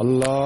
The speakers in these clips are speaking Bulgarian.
الله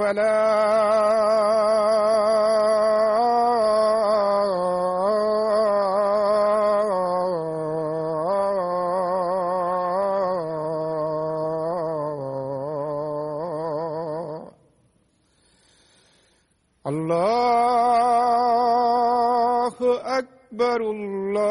فلا الله أكبر الله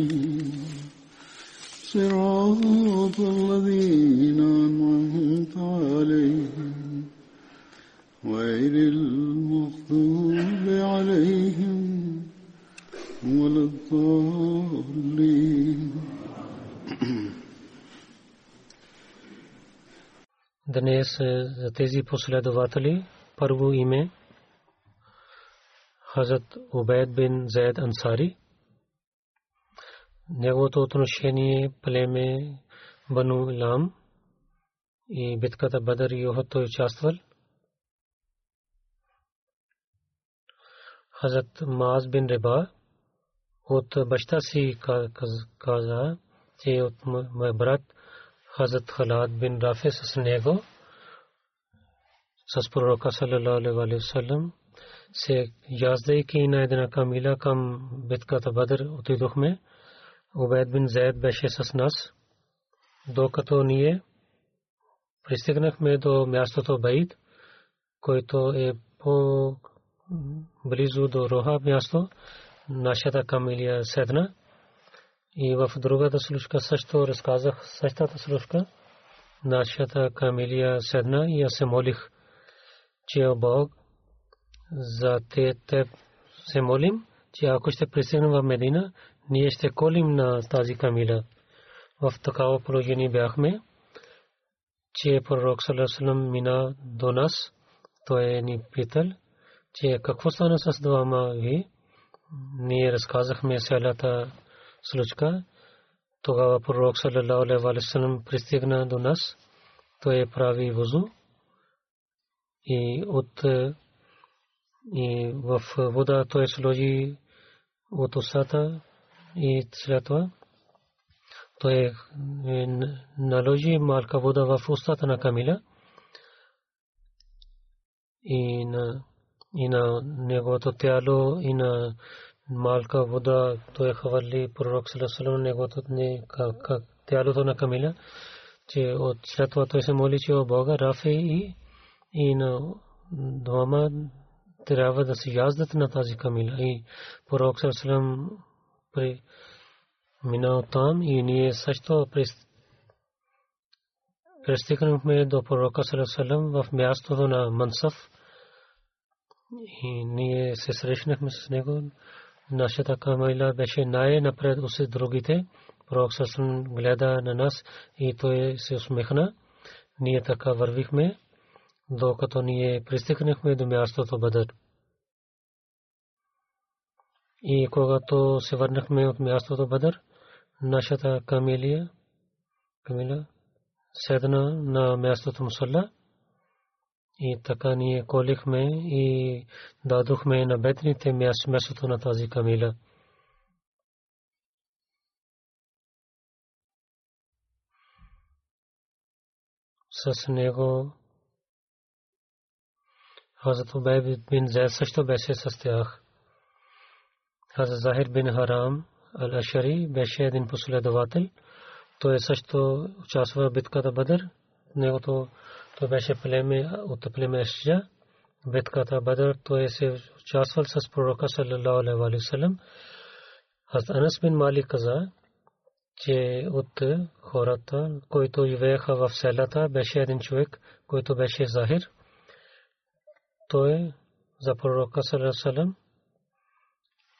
За тези последователи първо име Хазрат Убайд бин Заед Ансари. Неговото отношение племе Бану Илам и битката Бадър и Охот той участвал. Хазрат Мааз бин Реба от баща си каза, че от мой брат Хазрат Халад бин Рафе с него, с пророка саллалаху алейhi вассалам, се яздайки на една камила към битката Бадр отидохме. Убайд бин Заед беше с нас, докато ние пристигнахме до мястото Баид, който е по близо до Роха място, нашата камилия седна. И в другата случка също разказах същата случка. Нашата камилия седна и аз се молих, че Бог за те, се молим, че ако ще пристигнем в Медина, ние ще колим на тази камила. В такава положение бяхме, че пророк Салесалам мина до нас, той е ни питал, че какво стана с двама ви. Ние разказахме селата случка. Тогава пророк саллалаху алейхи ва салlam пристигна до нас. Той прави вузу и от и в вода. Той сложи от устата и след това той наложи малка вода в устата на Камила и на и на неговото тяло и на малка вода. Той хвърли пророк саллалаху неговото тялото на Камила че от след това той се моли че Бога Рафе и и на двама трябва да се яздат на тази камила. И пророк Сърсалам при минал там и ние също пристигнахме до пророка Сърсалам в мястото на Мансаф и ние се срещнахме с него. Нашата камила беше най-напред от другите. Пророк Сърсалам гледа на нас и той се усмехна. Ние така вървихме докато ние пристигнахме до мястото Бадър. И когато се върнахме от мястото Бадър, нашата камилия, камила, седна на мястото Мусалла и така ние колихме и дадохме на бедните мястото на тази камила. С него Хазрат Убай бин Зайд също беше с тях. Хазрат Захир бин Харам Ал-Ашари беше един последовател. Той също участва в битката Бадър. Негото той беше племе от племе Ашджа. Битката Бадър той се участвал с пророка саллалаху алейхи sallam. Хазрат Анас бин Малик каза, че от хората, които живееха в селата, беше един човек, който беше Захир той за пророка салам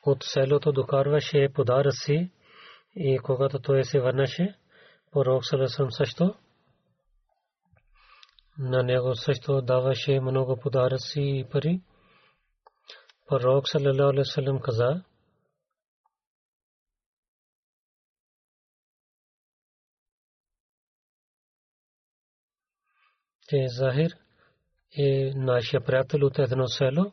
от селото докарваше подаръци и когато той се върнеше, пророк салам също на него също даваше много подаръци и пари. Пророк салалаху алейхи салам каза, че Захир е нашия приятел от едно село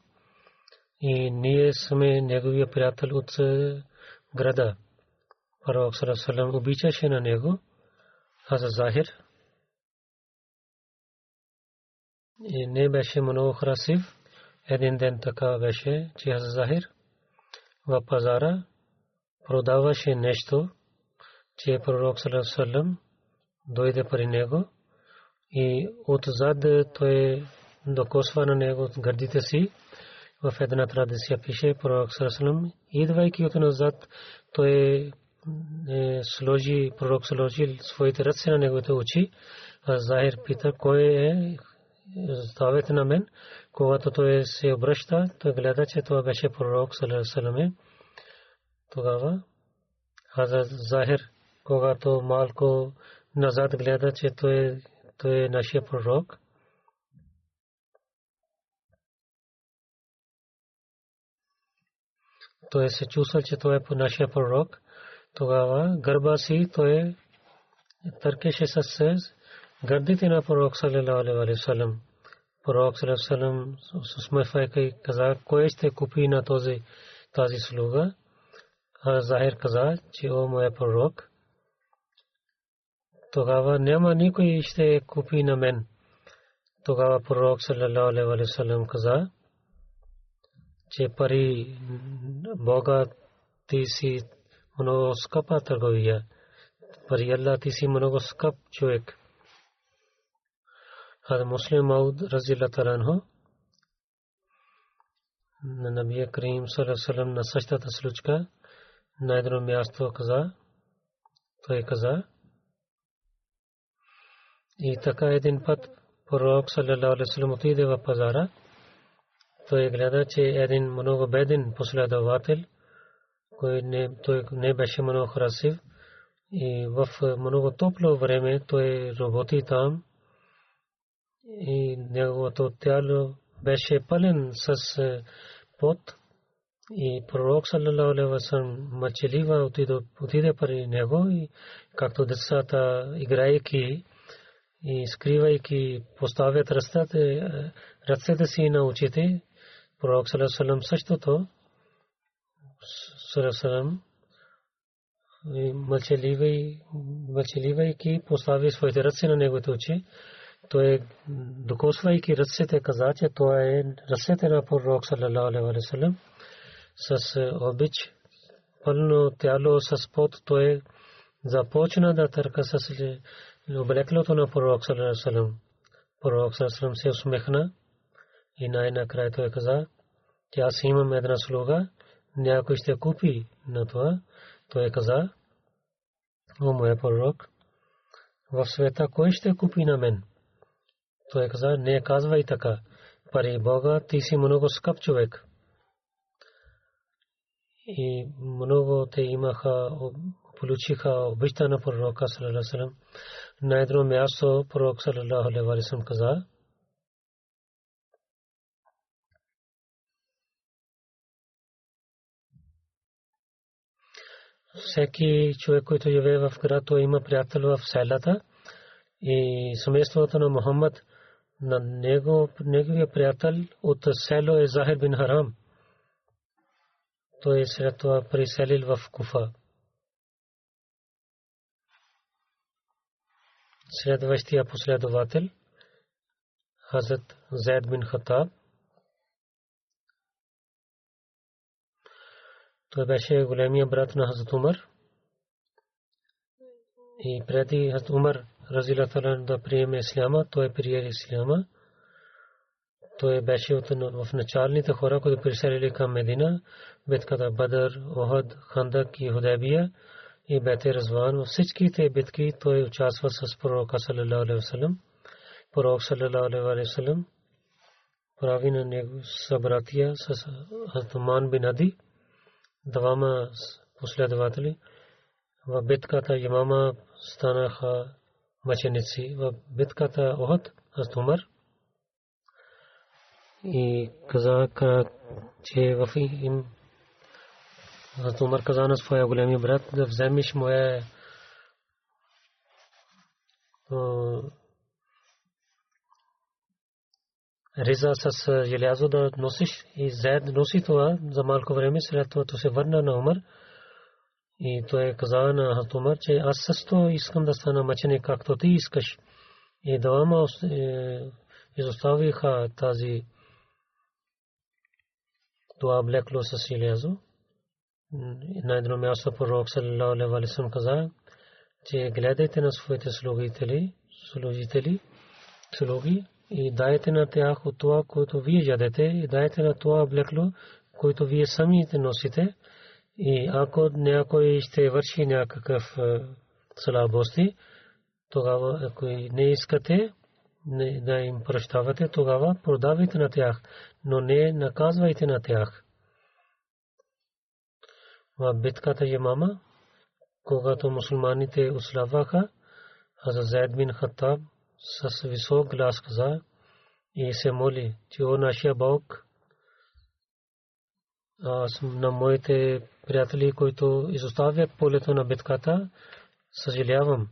и ние сме неговия приятел от града. Пророк Сарасалам обичаше на него, а за Захир и не беше много красив. Един ден така беше, че аз Захир в пазара продаваше нещо, че пророк Сарасалам дойде при него и отзад той докосва на него гърдите си. В една традиция пише пророк Сарасалам, идвайки от назад, той сложи, пророк сложи своите ръце на неговите очи. Захир пита, кой е, ставете на мен. Когато той се обръща, той гледа, че това беше пророк Сарасалам. Тогава Хазар Захир, когато малко назад гледа, че той е нашия пророк, той се чувства, че той е по нашия пророк. Тогава гърба си той търкеше с гърдите на пророк саллалаху че о моя пророк. Тогава няма никой ще купи на мен. Тогава пророк саллалаху алейхи васалам каза, че пари Бога ти си много скъпа търговия. Пари Аллах ти си много скъп човек. Хад Муслим Мауд Разила Таранхо на Набия Карим Салам на същата случка на едно място каза, той каза, и така един път пророк саллалаху алейхи васалам отиде в пазара, той гледа, че един много беден последовател, кой не, той не беше много красив и в много топло време той работи там. И неговото тяло беше пълен с пот. И пророк саллалаху алейхи васалам мъчелива отиде, отиде при него и както децата играейки и скривайки поставят ръцете, ръцете си на очите Пророк Салесалам същото. Салесалам мълчаливайки постави своите ръце на неговите очи. Той докосвайки ръцете каза, че това е ръцете на пророк алейhi с обич пълно тяло с пот той започна да търка с облеклото на пророк Салалалаху Пророк Салалалаху се усмехна и най-накрая той каза, че аз имам една слуга, някой ще купи на това. Той каза, о моя пророк, в света кой ще купи на мен? Той каза, не казвай така. Пари Бога, ти си много скъп човек. И много те имаха, получиха обичта на пророка, салалаху алейhi На едно място пророк, салалаху алейhi каза, всеки човек, който живее в град, той има приятел в селата и семейството на Мухаммад на него, неговия приятел от село е Захир бин Харам. Той е след това приселил в Куфа. Следващия последовател Хазрат Зайд бин Хатаб Той беше големия брат на Хазрат Умар. И преди Хазрат Умар разилаталан да приеме исляма, той прие исляма. Той беше от в началните хора, които приселили към Медина, битката Бадър, Охад, Хандак и Худайбия и Бете Разван. Във всичките битки той участва с пророка саллалаху алейхи васалам. Пророк саллалаху алейхи васалам прави на него събратия с Хазрат бин Ади двама последователи. В битката имама станаха мъченици. В битката Охот аз Умар и каза, че в им аз Умар каза на своя големи брат да вземеш моя риза с желязо да носиш и Зайд носи това за малко време, след това се върна на Умар и той каза на Хазрат Умар, че аз също искам да стана мъченик, както ти искаш. И двама изоставиха тази това облекло с желязо. На едно място пророк саллалаху алейхи каза, че гледайте на своите служители, служители слуги и дайте на тях от това, което вие ядете и дайте на това облекло, което вие самите носите. И ако някой ще върши някакъв слабости, тогава ако не искате да им прощавате, тогава продавайте на тях, но не наказвайте на тях. В битката Ямама, когато мусулманите ослабваха, Хазрат Зайд бин Хаттаб с висок глас каза и се моли, че о нашия Бог, аз на моите приятели, които изоставят полето на битката, съжалявам.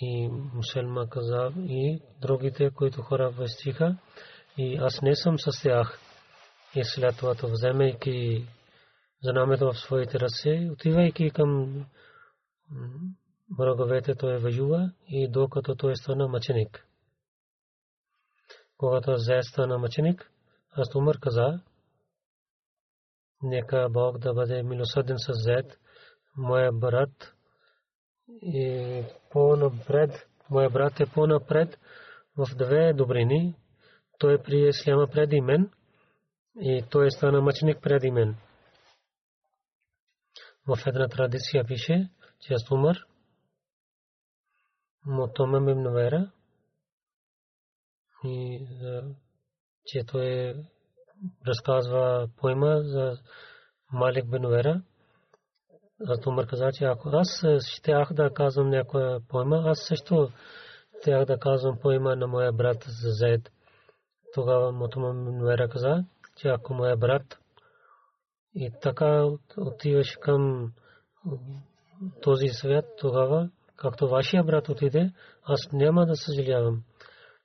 И мусульма каза и другите, които хора вестиха, и аз не съм с тях. И след това, вземайки знамето в своите ръце, отивайки към враговете, той воюва и докато той стана мъченик. Когато Зайд стана мъченик, аз Умар каза, нека Бог да бъде милосъден с Зайд, моя брат и по-напред, моя брат е по-напред в две добрини. Той при Исляма преди мен и той стана мъченик преди мен. В една традиция пише, че аз Умар Мотомем ибн Вера и че той разказва поема за Малик бин Вера. Аз Умар каза, че ако аз щях да казвам някоя поема, аз също щях да казвам поема на моя брат за Зайд. Тогава Мотомем ибн Вера каза, че ако моя брат и така отиваш към този свят, тогава както вашия брат отиде, аз няма да съжалявам.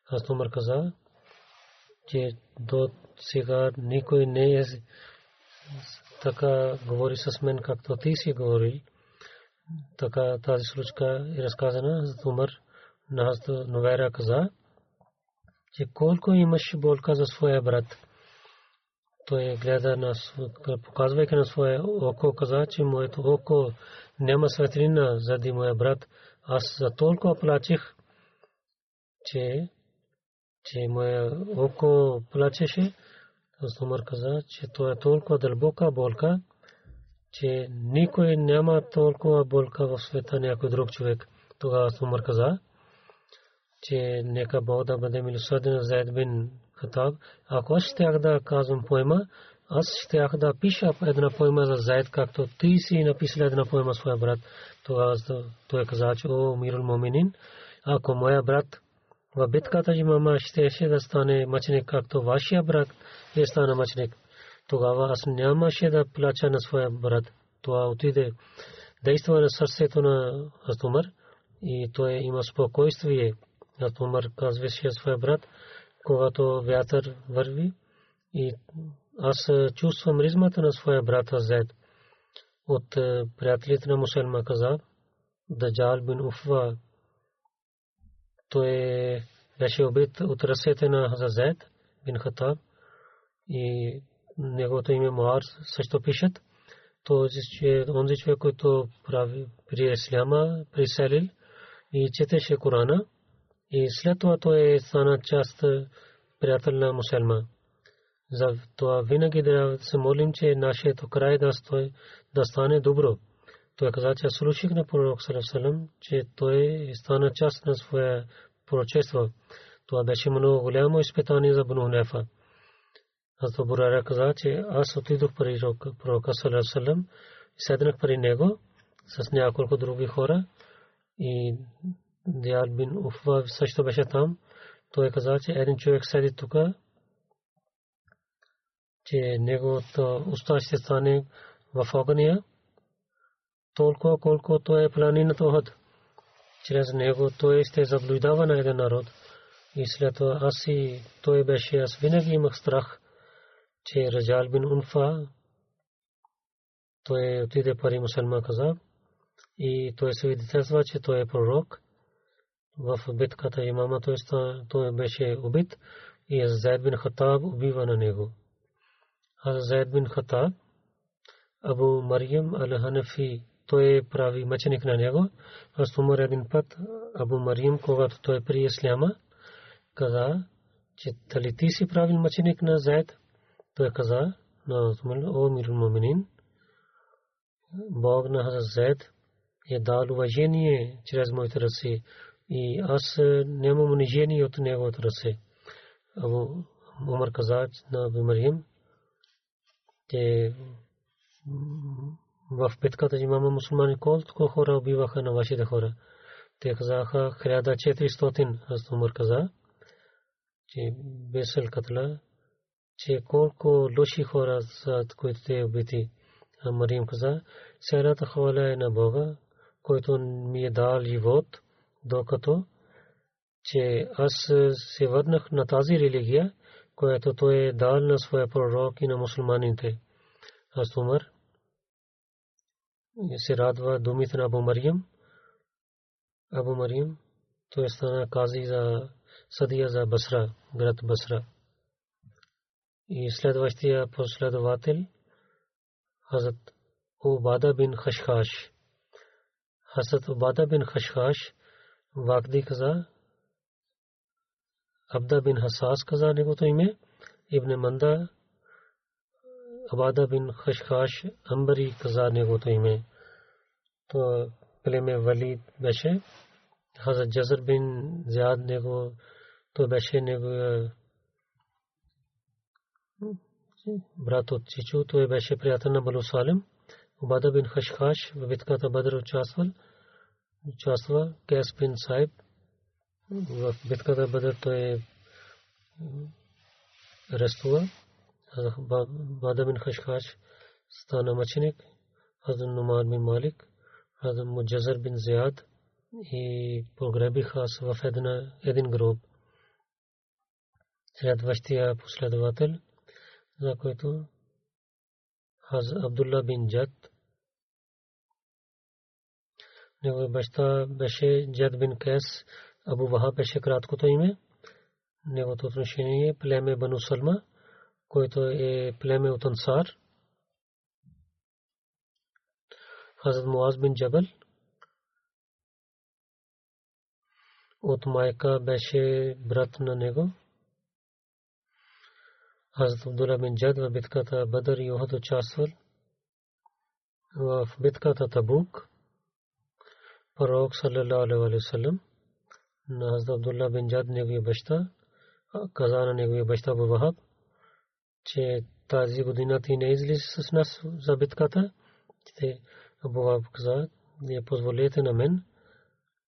Аз Умар каза, че до сега никой не е така говори с мен, както ти си говори. Така тази случка е разказана за Умар. Нас Новера каза, че колко имаш болка за своя брат. Той гледа на, показвайки на своя око, каза, че моето око няма светлина заради моя брат. Аз за толкова плачих, че, че моя око плачеше. Аз каза, че това е толкова дълбока болка, че никой няма толкова болка в света някой друг човек. Тогава аз Умар каза, че нека Бог да бъде милосърден за Бин Хатаб. Ако аз щях да казвам поема, аз щях да пиша една поема за Зайд, както ти си написал една поема своя брат. Той каза, че о, Мирул Моминин, ако моя брат в битката имама щеше да стане мъченик, както вашия брат е стана мъченик, тогава аз нямаше да плача на своя брат. Това отиде действа на сърцето на Астумар и той има спокойствие. Астумар казваше своя брат, когато вятър върви и аз чувствам ризмата на своя брат Азед. От приятелите на мусульма каза, Даджал бин Уфва, той беше убит от ръцете на Хазазет бин Хатаб и неговото име Муар също пишат. Онзи човек, който прави при Исляма, приселил и четеше Корана и след това той стана част приятел на мусульма. За това винаги да се молим, че нашето край да, стой, да стане добро. Той каза, че слушах на пророк Салам, че той стана част на своя пророчество. Това беше много голямо изпитание за Бну Нефа. Аз Бурара каза, че аз отидох при пророка Салам седнах при него с няколко други хора и Диал бин Уфва също беше там. Той каза, че един човек седи тук че неговото уста ще стане в огъня, толкова колкото е планината Охад. Чрез него той ще заблуждава на един народ. И след това аз и той беше, аз винаги имах страх, че Раджал бин Унфа, той отиде пари мусульман каза, и той свидетелства, че той е пророк. В битката имама той беше убит и Зайд бин Хатаб убива на него. Зайд бин Хатаб, Абу Мариям Ал-Ханафи, той прави мъченик на него. Аз Умар един път, Абу Мариям, когато той при Исляма, каза, че дали ти си правил мъченик на Заед? Той каза на о мир муминин, Бог на Хазрат Заед е дал уважение чрез моите ръце и аз нямам унижение от неговото ръце. Абу Умар каза на Бимарием, че в битката имаме мусулмани колко хора убиваха на вашите хора. Те казаха 1400, аз Умар каза, че Бесел Катла, че колко лоши хора са, които те убити. А Мариям каза, сярата хваля е на Бога, който ми е дал живот, докато че аз се върнах на тази религия, която той е дал на своя пророк и на мусулманите. Аз Умар се радва думите на Абу Мариям. Абу Мариям, той стана кази за съдия за Басра, град Басра. И следващия последовател, Хазрат Убада бин Хашхаш. Хазрат Убада бин Хашхаш Вакди каза, Абда бин Хасас каза негото име, Ибн Манда Абада бин Хашхаш Амбари каза негото име. То племе Валид беше. Хазрат Джазар бин Зяд него той беше неговия брат от Чичу, той беше приятел на Балу Салим. Убада бин Хашхаш в битката Бадр участвал. Участва Кес бин Сайб. В битката Бадр той арестува. Бада бин Хашхаш стана мъченик. Хазан Нумар бин Малик. Хазан Муджазар бин Зияд и погребиха в един гроб следващия последовател, за който Хаз Абдулла бин Джад. Неговия баща беше Джад бин Кес, Абу Вахаб беше краткото име. Неговото отношение е племе Бану Салма, който е племе от Ансар. Хазрат Муаз бин Джабал от майка беше брат на него. Хазрат Абдулла бин Джад в битката Бадър и Охад участвал. В битката Табук пророк саллалаху алейхи ва саллям на Хазрат Абдулла бин Джад неговия баща каза на неговия баща Абу Вахаб, че тази година ти не излиза с нас за битката. Те Абу Вахаб каза, не позволете на мен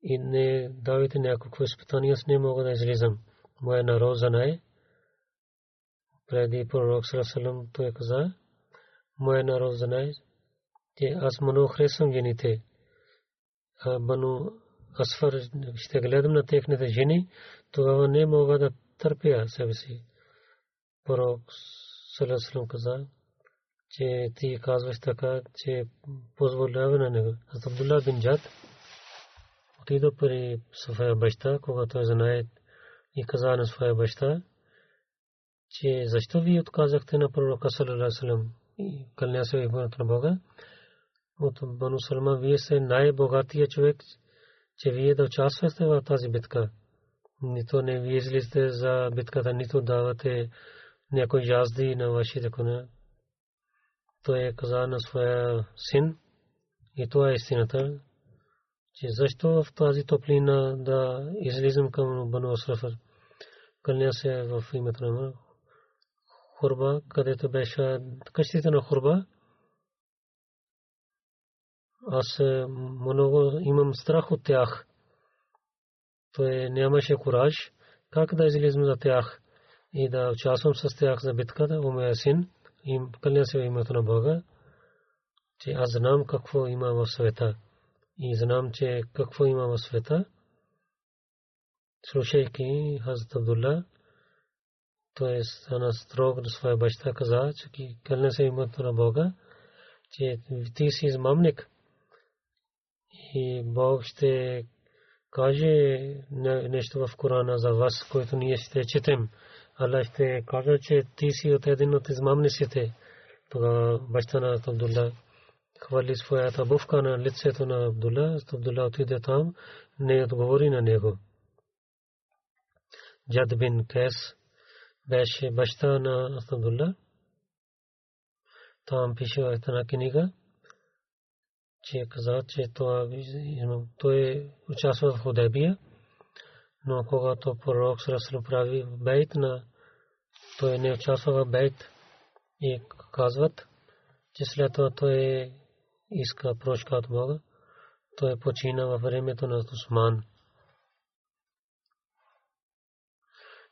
и не давайте някакво изпитание, аз не мога да излизам. Моя народ знае, преди пророк Салам той каза, моя народ знае, че аз много харесвам жените. А Бану Асфар ще гледам на техните жени, тогава не мога да търпя себе си. Пророк Салам каза, че ти казваш така, че позволява на него. Аз Абдулла бин Джад отида при своя баща, когато знае и каза на своя баща, че защо ви отказахте на пророка саллалаху и кълня се на Бога от Бану Салма вие сте най-богатия човек че вие да участвате в тази битка. Нито не вие излизате за битката нито давате някой язди на вашите коня той е каза на своя син и това е истината че защо в тази топлина да излизам към Бану Асрафа? Кълня се в името на Хурба, където беше къщите на Хурба. Аз е, много имам страх от тях. Той нямаше кураж как да излизам за тях и да участвам с тях за битката у моя син. И кълня се името на Бога, че аз знам какво има в света. И знам, че какво има в света. Слушайки Хазрат Абдулла, той стана строг до своя баща, каза, че кълне се името на Бога, че ти си измамник и Бог ще каже нещо в Корана за вас, което ние ще четем. Аллах ще каже, че ти си от един от измамниците. Тогава баща на Абдулла хвали своята обувка на лицето на Абдулла. Абдулла отиде там, не отговори на него. Джад бин Кес беше баща на Абдулла. Там пише в една книга, че каза, че той участва в Худебия, но когато пророк Сарасал прави бейт на той не участва в бейт и казват, че след това той иска прошка от Бога. Той почина във времето на Усман.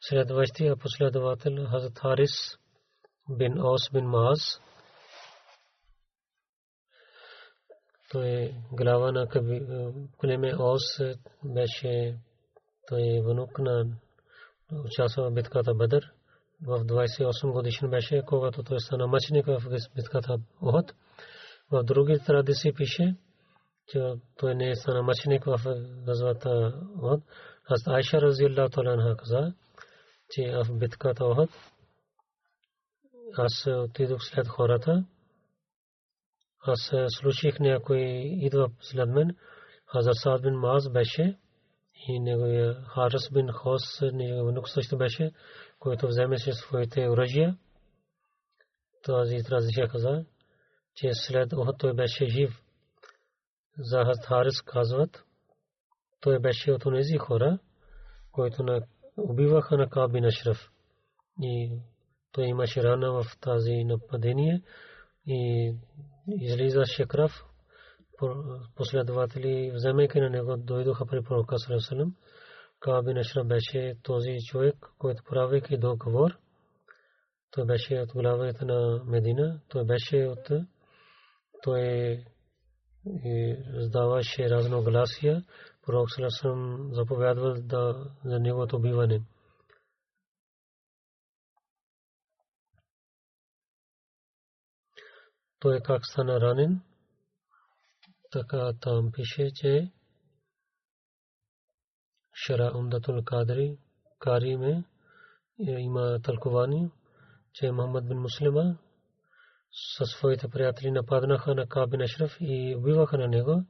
Следващия последовател Хазрат Харис бин Ос бин Маз. Той е глава на племе Ос беше той е внук на участва в битката Бадър. В 28 годишен беше, когато той стана мъченик в битката Охот. В други традиции пише, че той не е стана мъченик в газвата Охот. Аз Айша Разилла Таланха каза, че в битката Охот аз отидох след хората. Аз слушах някой идва след мен. Хазар Саад бин Маз беше и неговия Харас бин Хос, внук също беше, който вземеше своите оръжия. Този традиция каза, че след Охот той беше жив. За Харис казват, той беше от тези хора, които убиваха на Кабин Ашраф. И той имаше рана в тази нападение и излизаше кръв. Последователи, вземайки на него, дойдоха при пророка Сарасалам. Кабин Ашраф беше този човек, който правейки договор. Той беше от главата на Медина. Той беше от... Той раздаваше разногласия пророк Саласам заповядвал да за неговото убиване. Той как стана ранен, така там пише, че Шара Умдатул Кадри, Кари ме има тълкование, че Мухаммад бин Муслима със своите приятели нападнаха на Кабин Ашраф и убиваха на него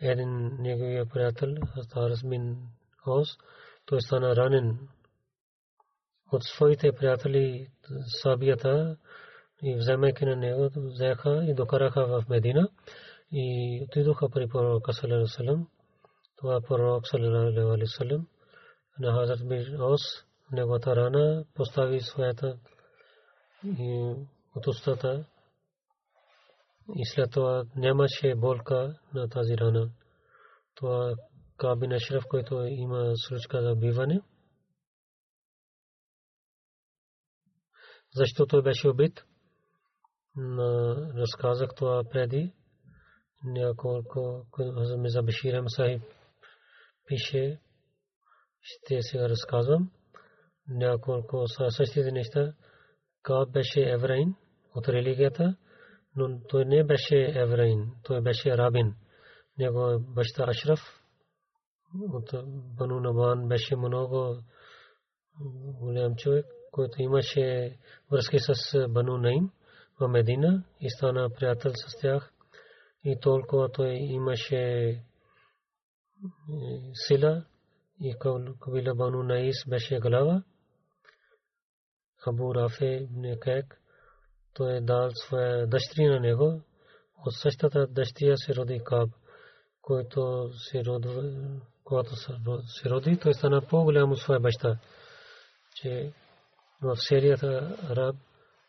един неговия приятел, Харас бин Ос, той стана ранен от своите приятели Сабията и вземайки на него, взеха и докараха в Медина и отидоха при пророка Салалалалалалам. Това пророк Салалалалалалалам на Хазрат бин Ос, неговата рана постави своята и от устата и след това нямаше болка на тази рана. Това Кабин Ашраф, който има случка за биване. Защо той беше убит? Разказах това преди. Няколко за Баширам Сахиб пише. Ще сега разказвам. Няколко същите неща. Каб беше еврейн от религията но той не беше евреин, той беше арабин. Него баща Ашраф от Бану Набан беше много голям човек, който имаше връзки с Бану Наим в Медина и стана приятел с тях. И толкова той имаше сила и Кабила Бану Наис беше глава. Абу Рафе Некек той е дал своя дъщери на него. От същата дъщеря се роди Каб, който се роди, когато се роди, той стана по-голям от своя баща. Че в серията Араб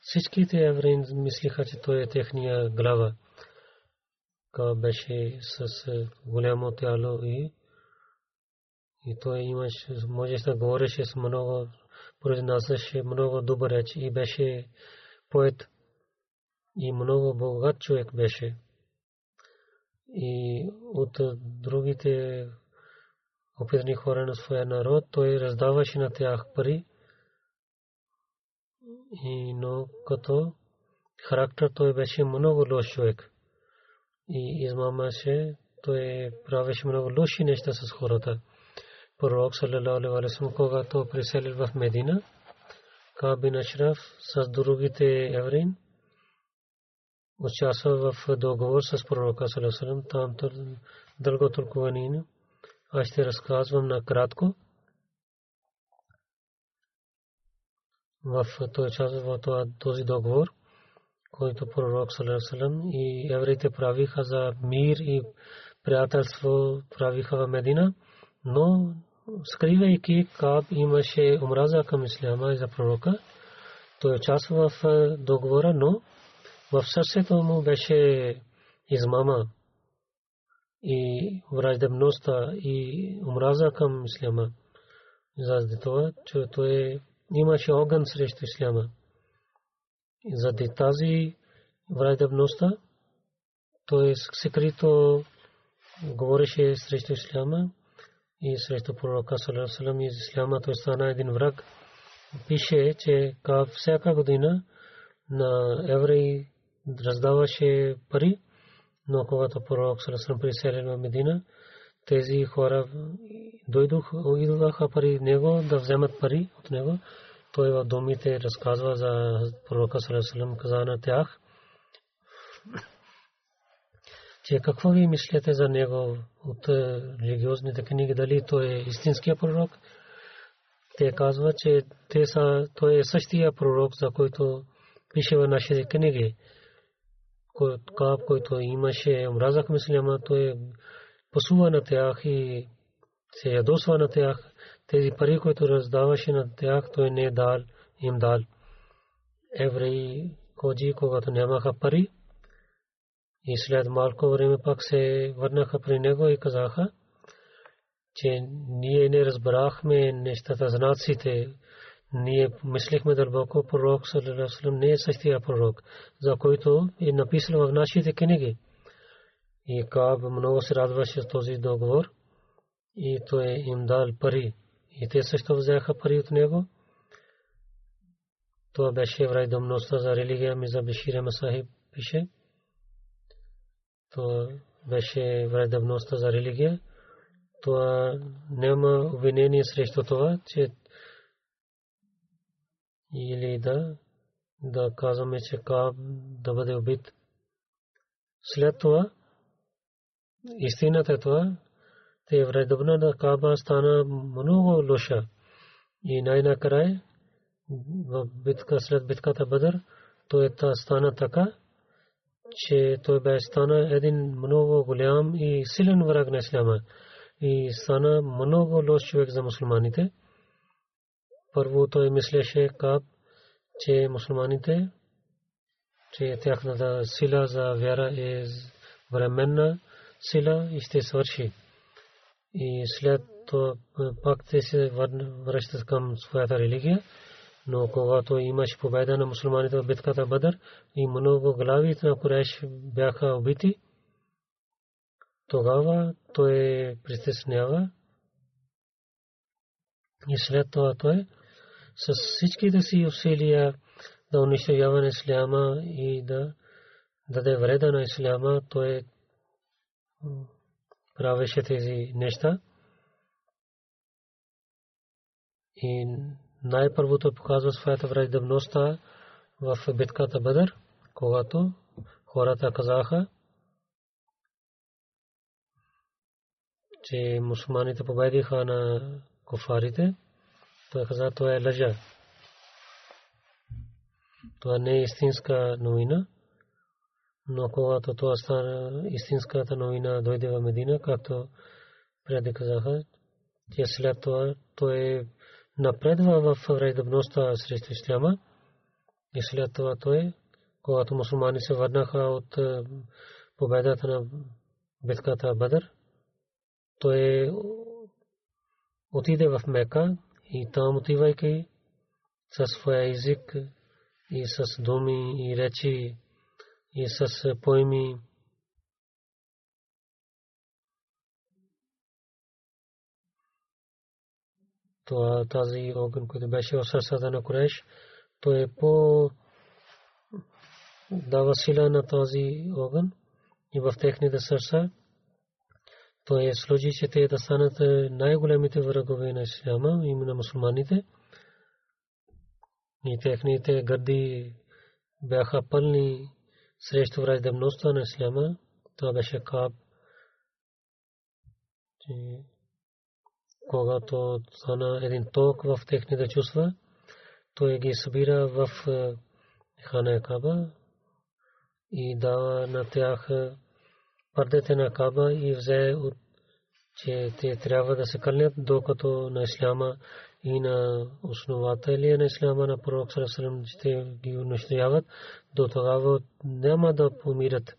всичките евреи мислиха, че той е техния глава. Каб беше с голямо тяло и и той имаше, можеше да говореше с много, произнасяше много добър реч и беше поет и много богат човек беше. И от другите опитни хора на своя народ, той раздаваше на тях пари. И, но като характер той беше много лош човек. И измамаше, той правеше много лоши неща с хората. Пророк саллалаху алейхи когато преселил в Медина, Кабин Ашраф с другите евреи, участва в договор с пророка Салесалем. Там дълго тълкуване. Аз ще разказвам накратко. В този час в този договор, който пророк Салерасалам и евреите правиха за мир и приятелство правиха в Медина, но скривайки Каб имаше омраза към исляма и за пророка. Той участва в договора, но в сърцето му беше измама и враждебността и омраза към исляма. За това, че той имаше огън срещу исляма. Заради тази враждебността той скрито говореше срещу исляма и срещу пророка салам и исляма той стана един враг. Пише, че всяка година на евреи раздаваше пари, но когато пророк салам приселен в Медина, тези хора дойдоха, идваха пари него да вземат пари от него. Той в домите разказва за пророка салам каза на тях, че какво ви мислите за него от религиозните книги, дали той е истинския пророк? Те казват, че те са, той е същия пророк, за който пише в нашите книги. Който имаше омраза към исляма, той пасува на тях и се ядосва на тях. Тези пари, които раздаваше на тях, той не е дал, им дал. Евреи, коджи, когато нямаха пари, и след малко време пак се върнаха при него и казаха, че ние не разбрахме нещата, знаците. Ние мислихме дълбоко пророк Салалалам не е същия пророк, за който е написал в нашите книги. И Каб много се радваше с този договор и той им дал пари. И те също взеха пари от него. Това беше врайдомността за религия ми за Бешире Масахиб пише то беше вредността за религия, това няма обвинение срещу това, че или да, да казваме, че Каб да бъде убит. След това, истината е това, те вредобна на Каба стана много лоша. И най-накрая, в битка след битката Бадър, то е стана така, че той бе стана един много голям и силен враг на исляма и стана много лош човек за мусулманите. Първо той мислеше кап, че мусулманите, че тяхната сила за вяра е временна сила и ще свърши. И след това пак те се връщат към своята религия но когато имаше победа на мусулманите в битката Бадър и много глави на Куреш бяха убити, тогава той притеснява и след това той с всичките си усилия да унищожава исляма и да даде вреда на исляма, той правеше тези неща. И най-първото показва своята враждебността в битката Бадър, когато хората казаха, че мусулманите победиха на кофарите. Той каза, това е лъжа. Това не е истинска новина. Но когато това стана истинската новина дойде в Медина, както преди казаха, че след това той е напредва в вредността срещу исляма и след това той, когато мусулмани се върнаха от е, победата на битката Бадър, той отиде в Мека и там отивайки със своя език и с думи и речи и с поеми това тази огън, който беше в сърцата на Куреш, то е по дава сила на този огън и в техните сърца. То е случай, че те да станат най-големите врагове на исляма, и на мусулманите. И техните гърди бяха пълни срещу враждебността на исляма. Това беше каб когато стана един ток в техните чувства, той ги събира в хана Каба и дава на тях пардете на Каба и взе че те трябва да се кълнят докато на исляма и на основателия на исляма на пророк Сарасалам ще ги унищожават, до тогава няма да помират.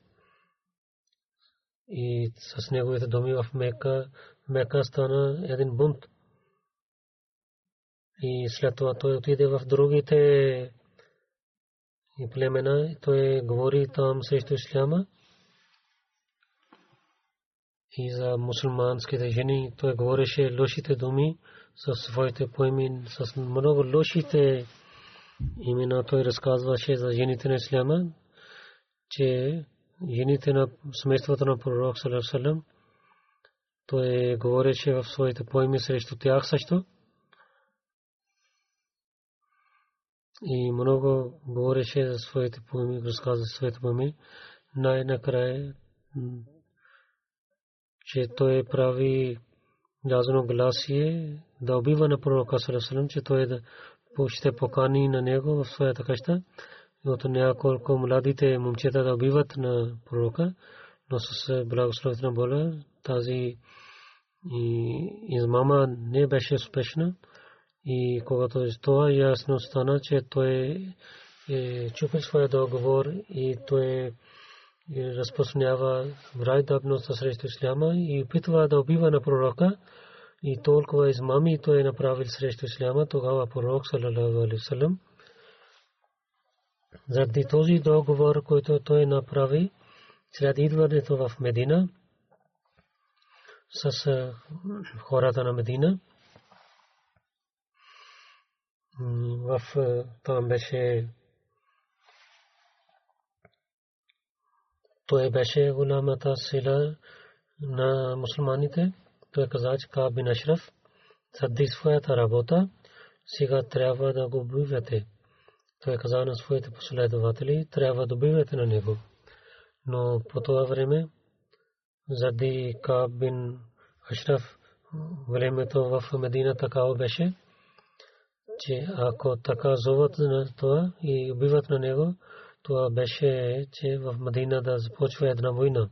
И с неговите доми в Мека, Мека стана един бунт. И след това той отиде в другите племена, той говори там срещу исляма и за мусулманските жени. Той говореше лошите думи със своите поеми, с много лошите имена. Той разказваше за жените на Исляма, че жените на семейството на пророк Салам, той говореше в своите поеми срещу тях също. И много говореше за своите поеми, разказа за своите поеми. Най-накрая че той прави разно гласие да убива на пророка Салесалам, че той да ще покани на него в своята къща. И от няколко младите момчета да убиват на пророка, но с благословена боля тази измама не беше успешна. И когато това ясно стана, че той е чупил своя договор и той разпространява враждебността срещу исляма и опитва да убива на пророка и толкова измами той е направил срещу исляма, тогава пророк салалаху алейхи салам заради този договор, който той направи след идването в Медина с хората на Медина в там беше той беше голямата сила на мусулманите. Той каза, че Каб бин Ашраф заради своята работа сега трябва да го убивате. Той каза на своите последователи, трябва да убивате на него. Но по това време, заради Каб бин Ашраф, времето в Медина такава беше, че ако така зоват на това и убиват на него, това беше, че в Мадина да започва една война.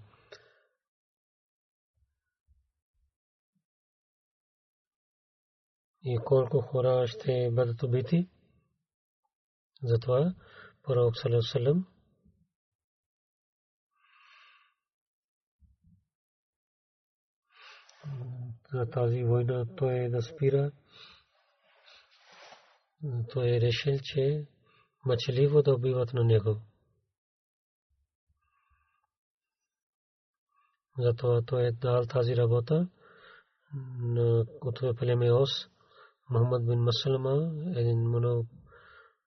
И колко хора ще бъдат убити. Затова пророк Салам на тази война той е да спира. Той е решил, че мъчеливо да убиват на него. Затова той е дал тази работа на племе Ос, Мухаммад бин Маслама, един много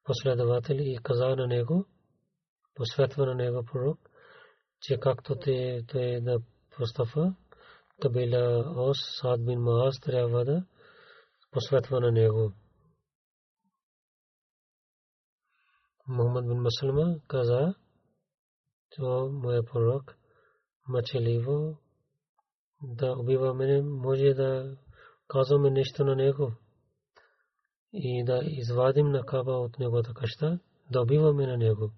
последовател и каза на него, посветва на него пророк, че както те, той да постъпва, кабила Ос, Сад бин Маас трябва да посветва на него. Мухаммад бин Маслама каза, че моя пророк мъчеливо да убива мене, може да казваме нещо на него и да извадим на каба от неговата къща, да убиваме на него.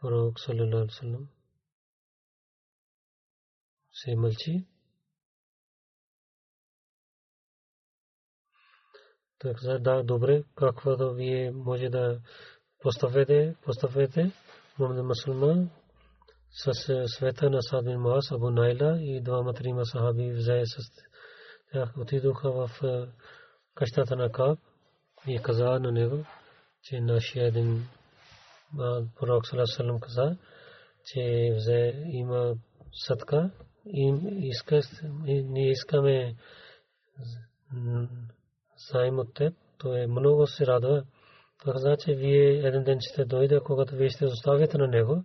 Пророк саллалаху алейhi се мълчи. Той да, добре, каквото вие може да поставете, поставете Мухаммад Масулма с света на Сад бин Маас, Абу Найла и двама трима сахаби взе с отидоха в къщата на Каб и каза на него, че нашия един пророк Салам каза, че взе има съдка и иска, ние искаме заем от теб, то е много се радва. Той каза, че вие един ден ще дойде, когато вие ще оставите на него.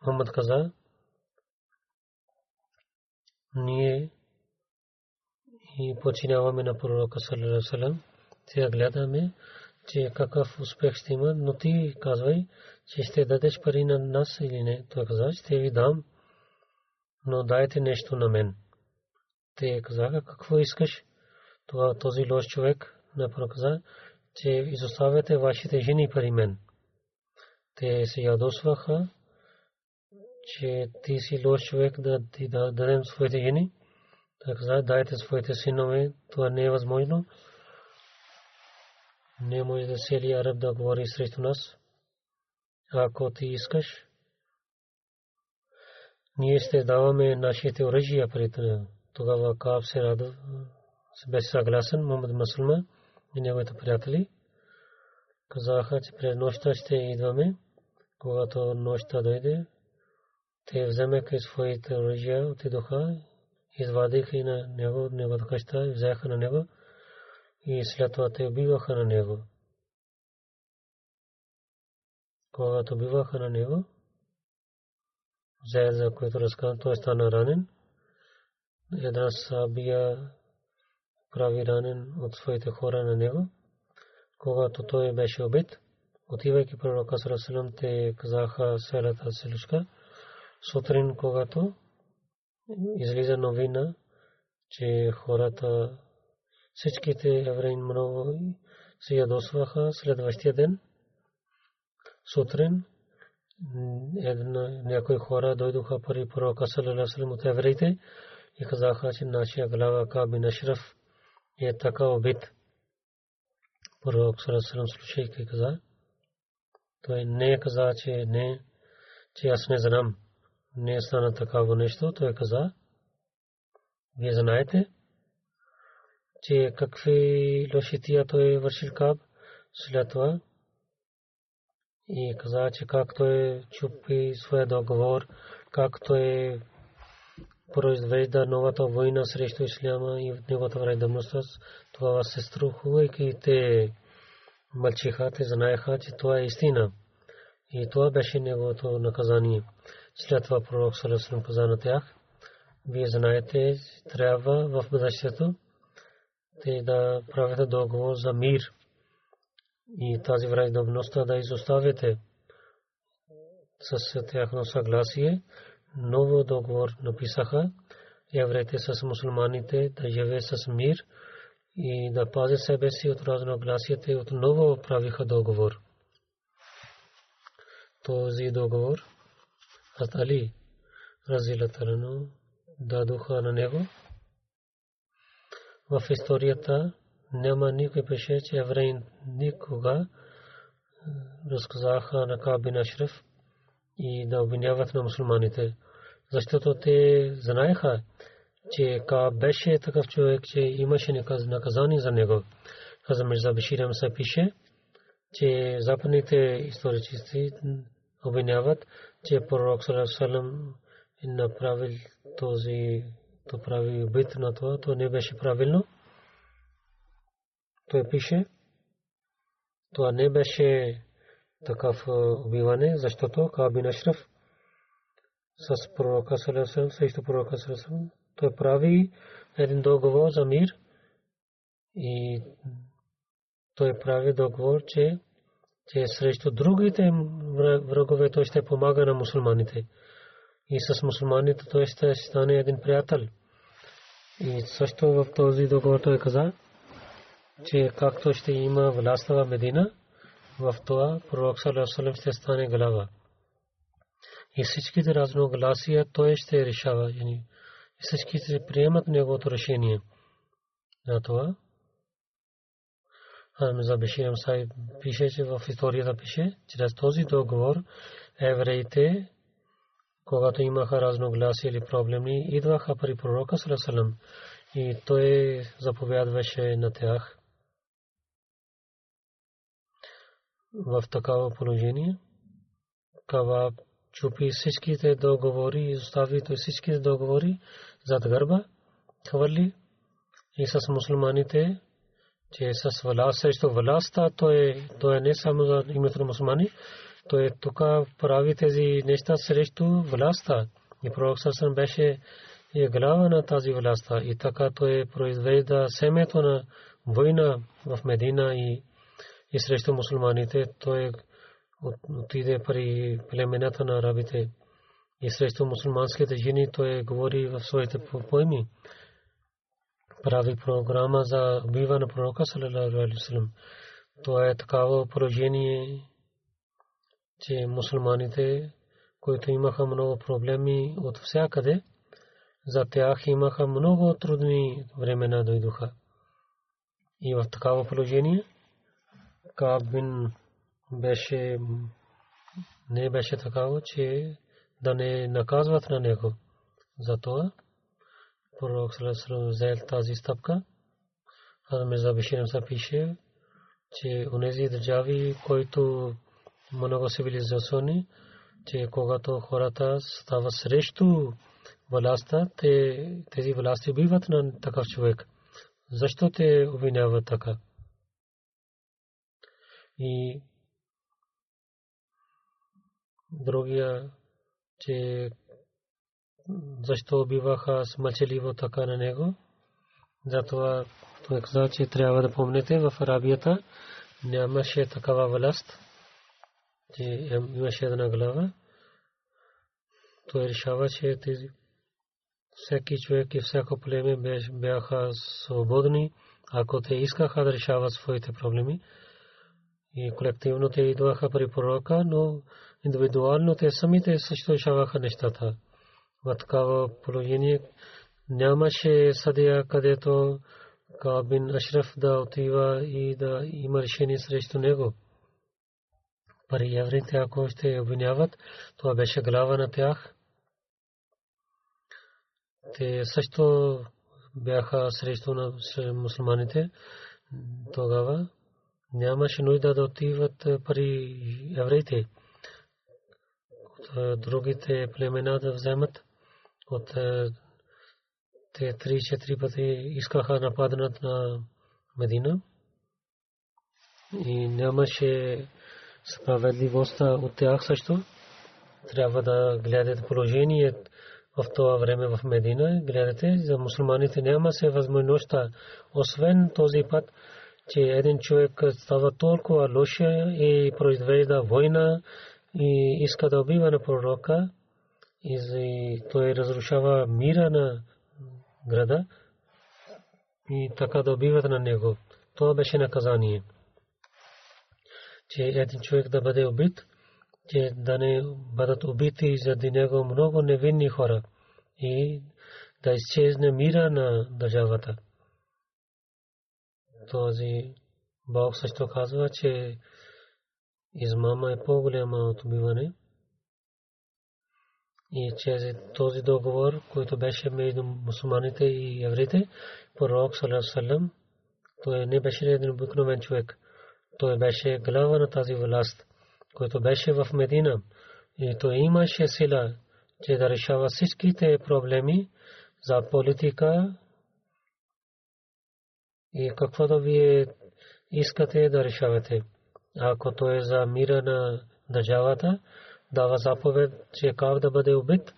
Мухаммад каза, ние и починяваме на пророка саллалаху Сега гледаме, че какъв успех ще има, но ти казвай, че ще дадеш пари на нас или не. Той каза, ще ви дам, но дайте нещо на мен. Те казаха, какво искаш? Това този лош човек на проказа, че изоставяте вашите жени при мен. Те се ядосваха, че ти си лош човек да ти дадем своите жени. Той каза, дайте своите синове, това не е възможно. Не може да сели араб да говори срещу нас. Ако ти искаш, ние ще даваме нашите оръжия пред тогава Кааб се радва, се беше съгласен, Мухаммад Масулма и неговите приятели. Казаха, че през нощта ще идваме. Когато нощта дойде, те вземеха своите оръжия, отидоха, извадиха на него, неговата къща, и взеха на него и след това те убиваха на него. Когато убиваха на него, Заед, за който разказвам, той стана ранен. Една сабия прави ранен от своите хора на него. Когато той беше убит, отивайки пророка Сарасалам, те казаха селата селичка. Сутрин, когато излиза новина, че хората, всичките евреи много се ядосваха следващия ден. Сутрин някои хора дойдоха при пророка салалалаху от евреите и казаха, че нашия глава Каби Нашраф е така убит. Пророк салалалаху слушайки каза, той не каза, че не, че аз не знам, не е стана такава нещо. Той каза, вие знаете, че какви лошития той е вършил Каб след това и каза, че както е чупи своя договор, както е произвежда новата война срещу исляма и в неговата вредност, това се струхувайки те мълчиха, те знаеха, че това е истина. И това беше неговото наказание. След това пророк Салесалам каза на тях, вие знаете, трябва в бъдещето те да правят договор за мир и тази враждебността да изоставите с тяхно съгласие. Ново договор написаха евреите с мусулманите да живее с мир и да пази себе си от разногласията и отново правиха договор. Този договор Хазрат Али Разилатарано дадоха на него. В историята няма никой пише, че евреин никога разказаха на Кабин Ашреф и да обвиняват на мусулманите. Защото те знаеха, че Каб беше такъв човек, че имаше наказание за него. Каза Мирза Беширам се пише, че западните историци обвиняват, че пророк Салам е направил този, то прави убит на това, то не беше правилно. Той пише, това не беше такъв убиване, защото Кабин Ашраф с пророка Салесалам, срещу пророка Салесалам, той прави един договор за мир и той прави договор, че, че срещу другите врагове той ще помага на мусулманите. И с мусулманите той ще стане един приятел. И също в този договор той каза, че както ще има власт в Медина, в това пророк Салам ще стане глава. И всичките разногласия той ще решава. И всички ще приемат неговото решение. За това Хамза Бешир Амсай пише, че в историята пише, чрез този договор евреите, когато имаха разногласия или проблеми, идваха при пророка Салам и той заповядваше на тях в такава положение. Каваб чупи всичките договори, изостави той всичките договори зад гърба, хвърли и с мусулманите, че с власт срещу властта, той, той не само за името на мусулмани, той тук прави тези неща срещу властта. И пророк Сърсън беше е глава на тази властта и така той произвежда семето на война в Медина и и срещу мусулманите. Той отиде при племената на арабите и срещу мусулманските жени той говори в своите поеми. Прави програма за убива на пророка салалаху алейхи вассалам. То е такава положение, че мусулманите, които имаха много проблеми от всякъде, за тях имаха много трудни времена дойдоха. И в такава положение Каб бин беше не беше такава, че да не наказват на него. Затова пророк Салесалам взел тази стъпка. Мирза Биширам са пише, че онези държави, които много цивилизационни, че когато хората стават срещу властта, те, тези власти убиват на такъв човек. Защо те обвиняват така? И другия, че защо убиваха с мълчаливо така на него. Затова той каза, че трябва да помните в Арабията нямаше такава власт, че имаше една глава. Той решава, че тези всеки човек и всяко племе бяха свободни, ако те искаха да решават своите проблеми. И колективно те идваха при пророка, но индивидуално те самите също решаваха нещата. В такава положение нямаше съдия, където Кабин Ашраф да отива и да има решение срещу него. Пари евреите, ако ще обвиняват, това беше глава на тях. Те също бяха срещу на мусулманите тогава. Нямаше нужда да отиват пари евреите. Другите племена да вземат от те 3-4 пъти искаха нападнат на Медина и нямаше справедливост от тях също. Трябва да гледате положение в това време в Медина. Гледате, за мусулманите няма се възможността, освен този път, че един човек става толкова лоша и произвежда война и иска да убива на пророка и той разрушава мира на града и така да убиват на него. Това беше наказание. Че един човек да бъде убит, че да не бъдат убити заради него много невинни хора и да изчезне мира на държавата. Този Бог също казва, че измама е по-голяма от убиване и че този договор, който беше между мусулманите и евреите, пророк Салам, той не беше един обикновен човек. Той беше глава на тази власт, който беше в Медина. И той имаше сила, че да решава всичките проблеми за политика и каквото вие искате да решавате. Ако той е за мира на държавата, дава заповед, че как да бъде убит.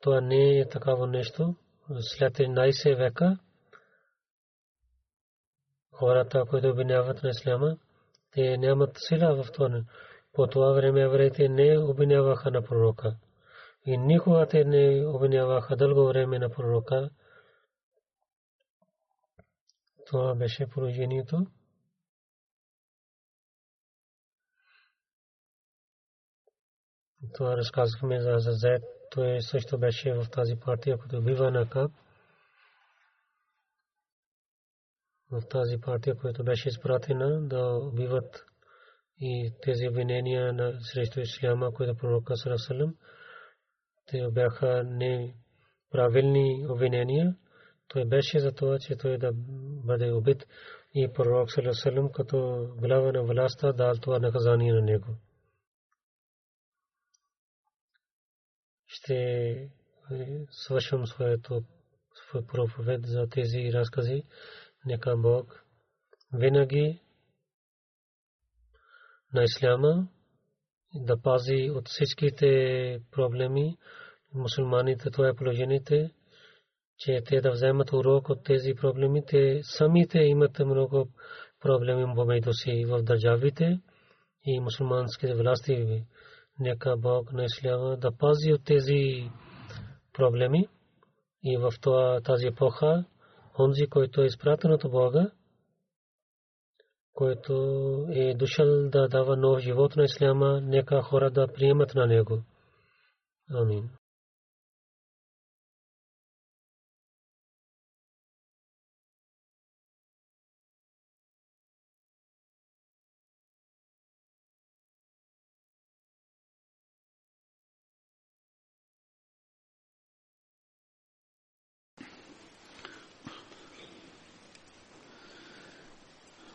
Това не е такава нещо. След 13 века хората, които обвиняват на исляма, те нямат сила в това. По това време евреите не обвиняваха на пророка. И никога те не обвиняваха дълго време на пророка. Това беше положението. Това разказахме за Зазет. Той също беше в тази партия, като бива на Кап. В тази партия, която беше изпратена да убиват и тези обвинения на срещу Исляма, които пророка Сарасалам, те бяха неправилни обвинения. Той беше за това, че той да бъде убит и пророк Сарасалам като глава на властта дал това наказание на него. Ще е, свършвам своето проповед за тези разкази. Нека Бог винаги на Исляма да пази от всичките проблеми мусулманите, това е положените, че те да вземат урок от тези проблеми. Те самите имат много проблеми помежду си в държавите и мусулманските власти Нека Бог на Исляма да пази от тези проблеми и в тази епоха онзи, който е изпратен от Бога, който е дошъл да дава нов живот на Исляма, нека хора да приемат на него. Амин.